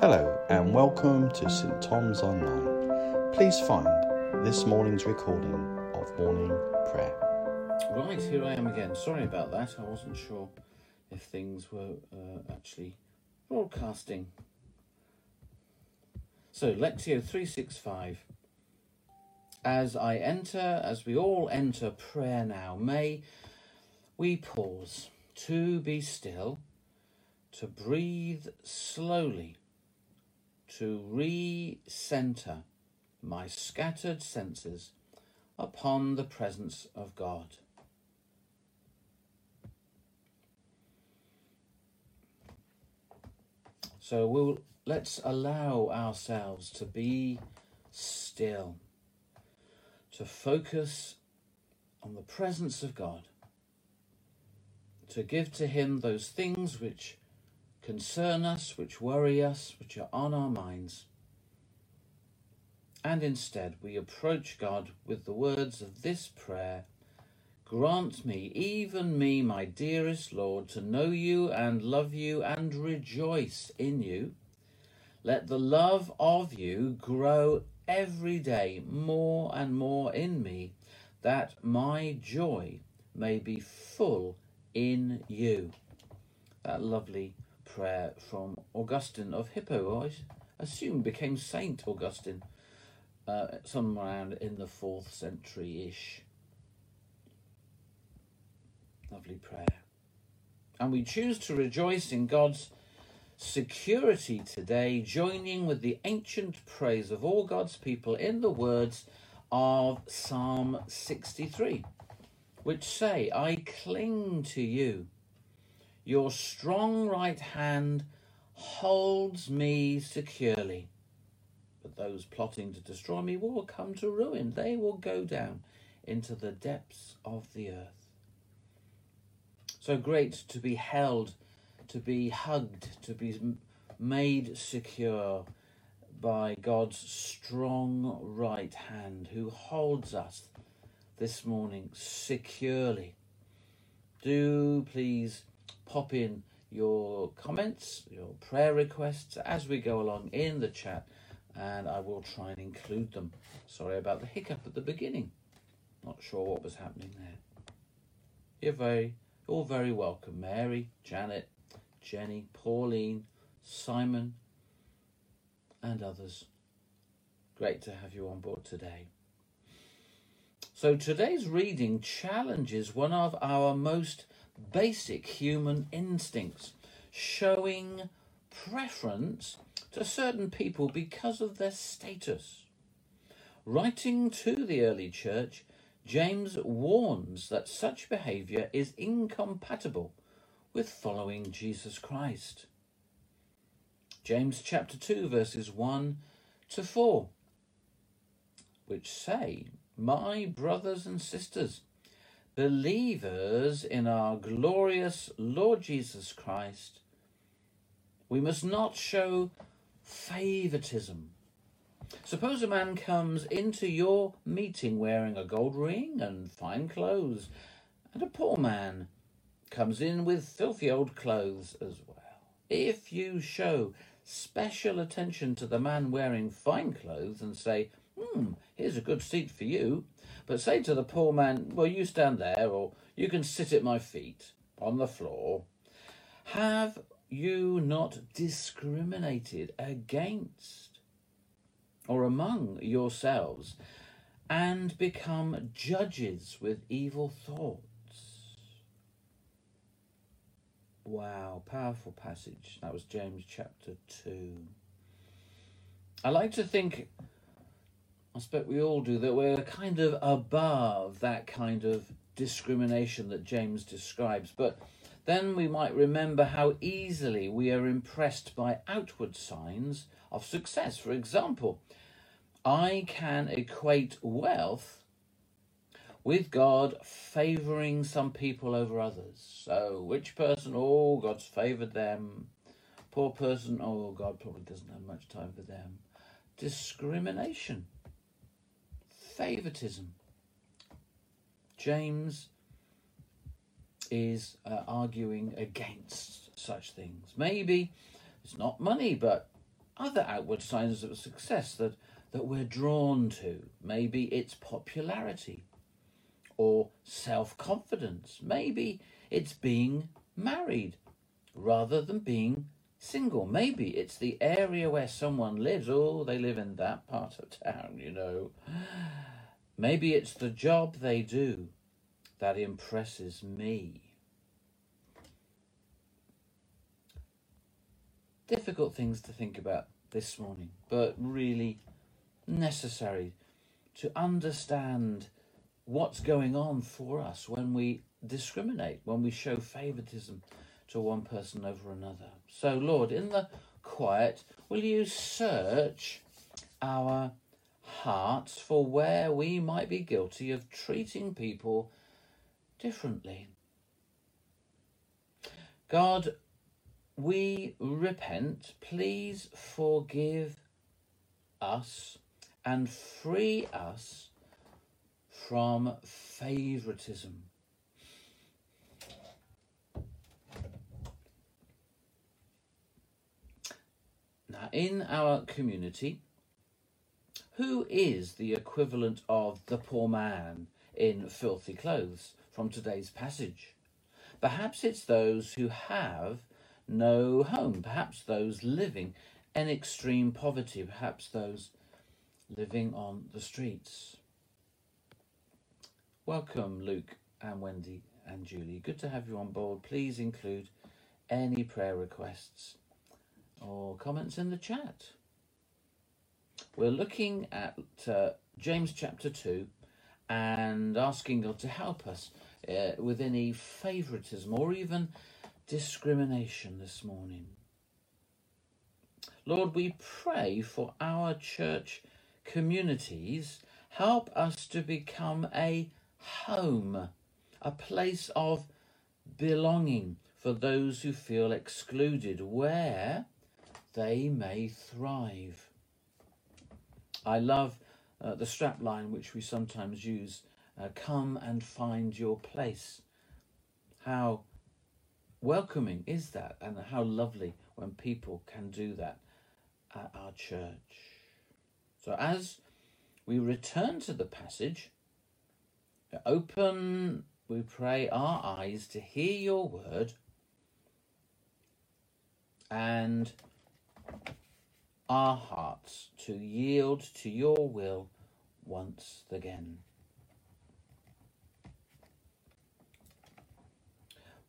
Hello and welcome to St Thomas Online. Please find this morning's recording of morning prayer. Right, here I am again. Sorry about that. I wasn't sure if things were uh, actually broadcasting. So, Lectio 365. As I enter, as we all enter prayer now, may we pause to be still, to breathe slowly, to re-center my scattered senses upon the presence of God. So we'll let's allow ourselves to be still, to focus on the presence of God, to give to Him those things which concern us, which worry us, which are on our minds. And instead, we approach God with the words of this prayer Grant me, even me, my dearest Lord, to know you and love you and rejoice in you. Let the love of you grow every day more and more in me, that my joy may be full in you. That lovely prayer from Augustine of Hippo, I assume became Saint Augustine, uh, somewhere around in the fourth century ish. Lovely prayer. And we choose to rejoice in God's security today, joining with the ancient praise of all God's people in the words of Psalm 63, which say, I cling to you. Your strong right hand holds me securely. But those plotting to destroy me will come to ruin. They will go down into the depths of the earth. So great to be held, to be hugged, to be made secure by God's strong right hand who holds us this morning securely. Do please pop in your comments, your prayer requests as we go along in the chat, and I will try and include them. Sorry about the hiccup at the beginning. Not sure what was happening there. You're very all very welcome. Mary, Janet, Jenny, Pauline, Simon, and others. Great to have you on board today. So today's reading challenges one of our most basic human instincts, showing preference to certain people because of their status. Writing to the early church, James warns that such behavior is incompatible with following Jesus Christ. James chapter 2, verses 1 to 4, which say, My brothers and sisters, believers in our glorious Lord Jesus Christ, we must not show favoritism Suppose a man comes into your meeting wearing a gold ring and fine clothes, and a poor man comes in with filthy old clothes as well. If you show special attention to the man wearing fine clothes and say, Hmm, here's a good seat for you, but say to the poor man, Well, you stand there, or you can sit at my feet on the floor, have you not discriminated against or among yourselves and become judges with evil thoughts. Wow, powerful passage. That was James chapter 2. I like to think, I expect we all do, that we're kind of above that kind of discrimination that James describes. But then we might remember how easily we are impressed by outward signs of success. For example, I can equate wealth with God favoring some people over others. So, rich person, oh, God's favored them. Poor person, oh, God probably doesn't have much time for them. Discrimination, favoritism. James is uh, arguing against such things. Maybe it's not money, but other outward signs of success that, that we're drawn to. Maybe it's popularity or self confidence. Maybe it's being married rather than being single. Maybe it's the area where someone lives. Oh, they live in that part of town, you know. Maybe it's the job they do that impresses me. Difficult things to think about this morning, but really necessary to understand what's going on for us when we discriminate, when we show favoritism to one person over another. So, Lord, in the quiet, will you search our hearts for where we might be guilty of treating people differently? God, we repent. Please forgive us and free us from favoritism. Now, in our community, who is the equivalent of the poor man in filthy clothes from today's passage? Perhaps it's those who have no home, perhaps those living in extreme poverty, perhaps those living on the streets. Welcome, Luke and Wendy and Julie. Good to have you on board. Please include any prayer requests or comments in the chat. We're looking at uh, James chapter 2 and asking God to help us uh, with any favoritism or even discrimination this morning. Lord, we pray for our church communities. Help us to become a home, a place of belonging for those who feel excluded, where they may thrive. I love uh, the strapline which we sometimes use uh, come and find your place. How welcoming is that, and how lovely when people can do that at our church. So, as we return to the passage, open, we pray, our eyes to hear your word and our hearts to yield to your will once again.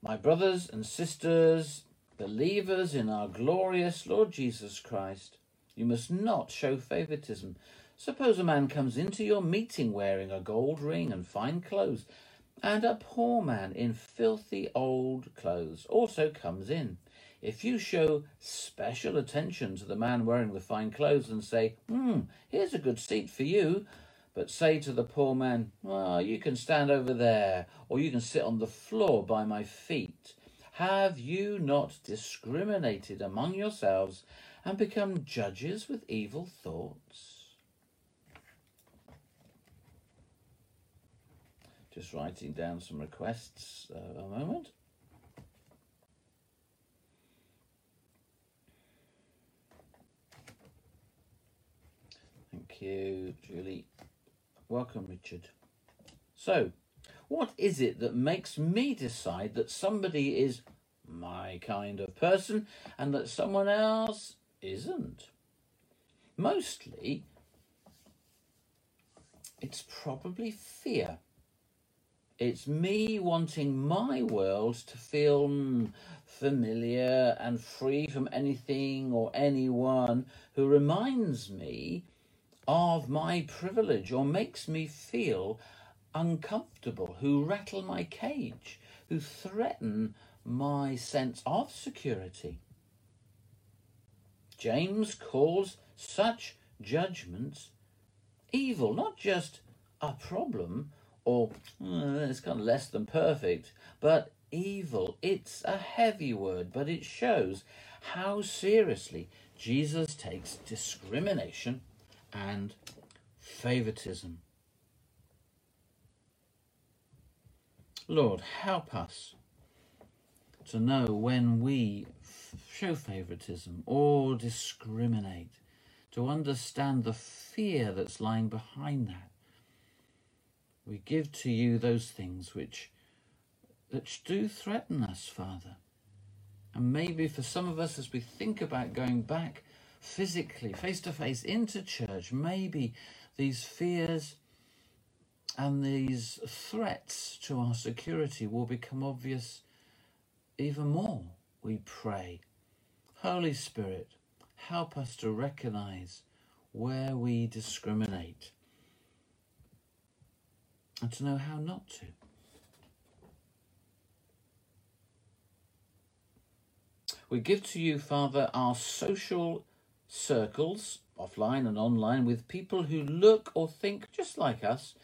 My brothers and sisters, believers in our glorious Lord Jesus Christ, you must not show favoritism. Suppose a man comes into your meeting wearing a gold ring and fine clothes, and a poor man in filthy old clothes also comes in. If you show special attention to the man wearing the fine clothes and say, Hmm, here's a good seat for you, but say to the poor man, Well, you can stand over there, or you can sit on the floor by my feet. Have you not discriminated among yourselves and become judges with evil thoughts? Just writing down some requests uh, a moment. Thank you, Julie. Welcome, Richard. So, what is it that makes me decide that somebody is my kind of person and that someone else isn't? Mostly, it's probably fear. It's me wanting my world to feel mm, familiar and free from anything or anyone who reminds me of my privilege or makes me feel uncomfortable, who rattle my cage, who threaten my sense of security. James calls such judgments evil, not just a problem or uh, it's kind of less than perfect, but evil. It's a heavy word, but it shows how seriously Jesus takes discrimination and favoritism. Lord, help us to know when we show favoritism or discriminate, to understand the fear that's lying behind that. We give to you those things which that do threaten us, Father. And maybe for some of us, as we think about going back physically, face to face into church, maybe these fears and these threats to our security will become obvious even more, we pray. Holy Spirit, help us to recognize where we discriminate and to know how not to. We give to you, Father, our social circles, offline and online, with people who look or think just like us.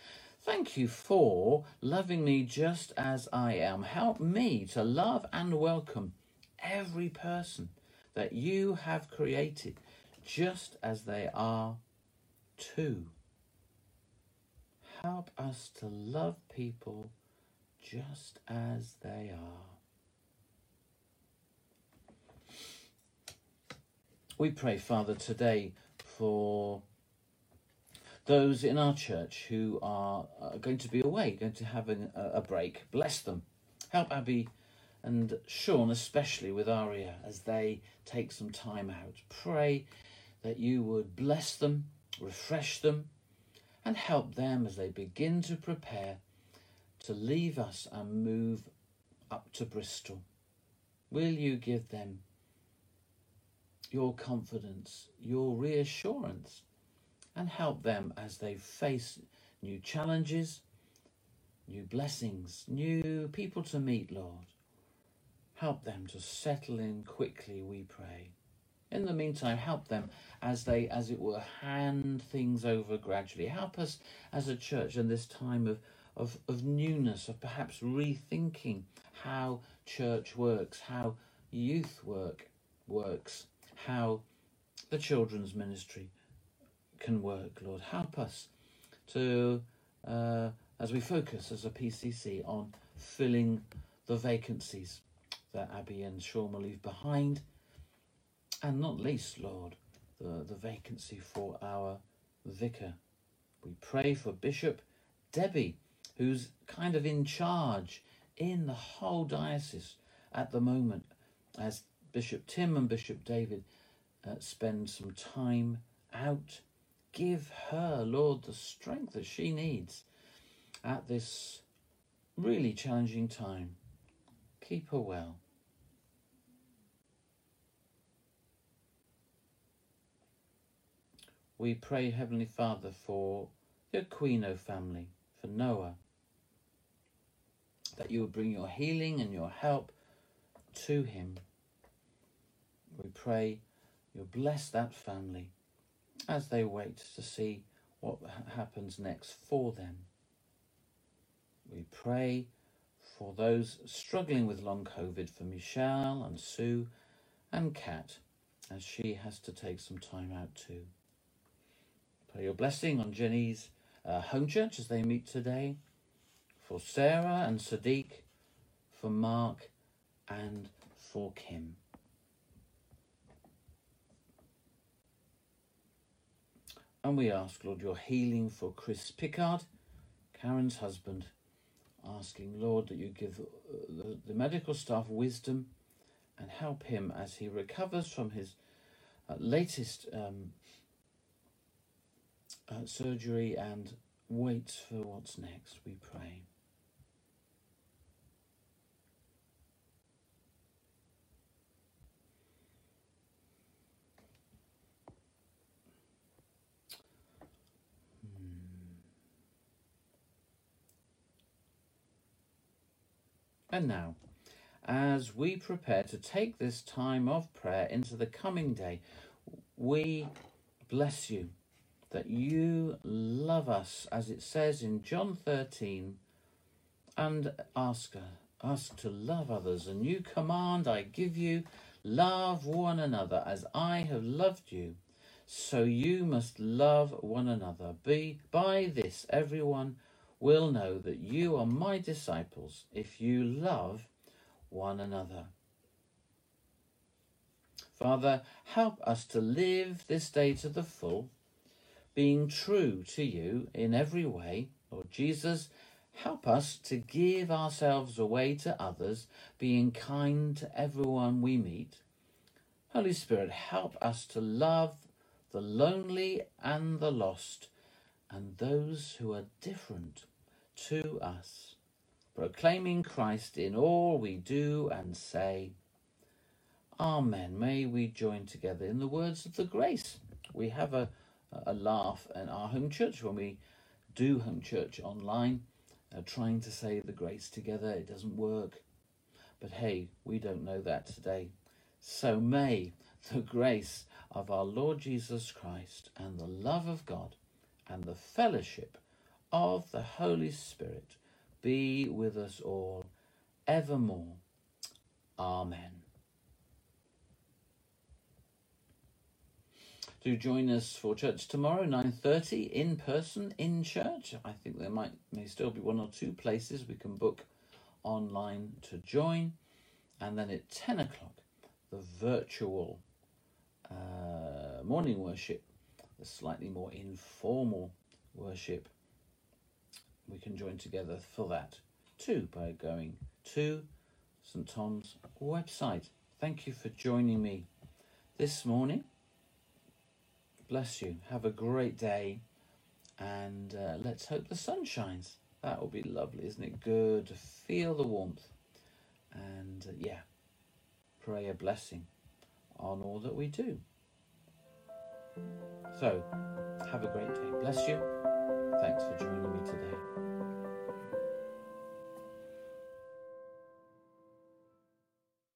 Thank you for loving me just as I am. Help me to love and welcome every person that you have created just as they are too. Help us to love people just as they are. We pray, Father, today for those in our church who are going to be away, going to have a, a break. Bless them. Help Abby and Sean, especially with Aria, as they take some time out. Pray that you would bless them, refresh them, and help them as they begin to prepare to leave us and move up to Bristol. Will you give them your confidence, your reassurance, and help them as they face new challenges, new blessings, new people to meet, Lord. Help them to settle in quickly, we pray. In the meantime, help them as they, as it were, hand things over gradually. Help us as a church in this time of, of, of newness, of perhaps rethinking how church works, how youth work works, how the children's ministry can work, Lord. Help us to, uh, as we focus as a PCC on filling the vacancies that Abby and Sean will leave behind, and not least, Lord, the, the vacancy for our vicar. We pray for Bishop Debbie, who's kind of in charge in the whole diocese at the moment, as Bishop Tim and Bishop David uh, spend some time out. Give her, Lord, the strength that she needs at this really challenging time. Keep her well. We pray, Heavenly Father, for the Aquino family, for Noah, that you would bring your healing and your help to him we pray you'll bless that family as they wait to see what happens next for them. We pray for those struggling with long COVID, for Michelle and Sue and Kat, as she has to take some time out too. Pray your blessing on Jenny's uh, home church as they meet today, for Sarah and Sadiq, for Mark, and for Kim. And we ask, Lord, your healing for Chris Pickard, Karen's husband, asking, Lord, that you give uh, the, the medical staff wisdom and help him as he recovers from his uh, latest um, uh, surgery and waits for what's next, we pray. And now, as we prepare to take this time of prayer into the coming day, we bless you that you love us, as it says in John 13, and ask, ask to love others. A new command I give you love one another as I have loved you. So you must love one another. Be by this everyone will know that you are my disciples if you love one another. Father, help us to live this day to the full, being true to you in every way. Lord Jesus, help us to give ourselves away to others, being kind to everyone we meet. Holy Spirit, help us to love the lonely and the lost and those who are different to us, proclaiming Christ in all we do and say. Amen. May we join together in the words of the grace. We have a, a laugh in our home church when we do home church online, uh, trying to say the grace together. It doesn't work. But hey, we don't know that today. So may the grace of our Lord Jesus Christ and the love of God and the fellowship of the Holy Spirit be with us all evermore. Amen. Do join us for church tomorrow, 9.30, in person, in church. I think there might may still be one or two places we can book online to join. And then at 10 o'clock, the virtual uh, morning worship, the slightly more informal worship. We can join together for that too by going to St. Tom's website. Thank you for joining me this morning. Bless you. Have a great day. And uh, let's hope the sun shines. That will be lovely, isn't it? Good to feel the warmth. And uh, yeah, pray a blessing on all that we do. So, have a great day. Bless you. Thanks for joining.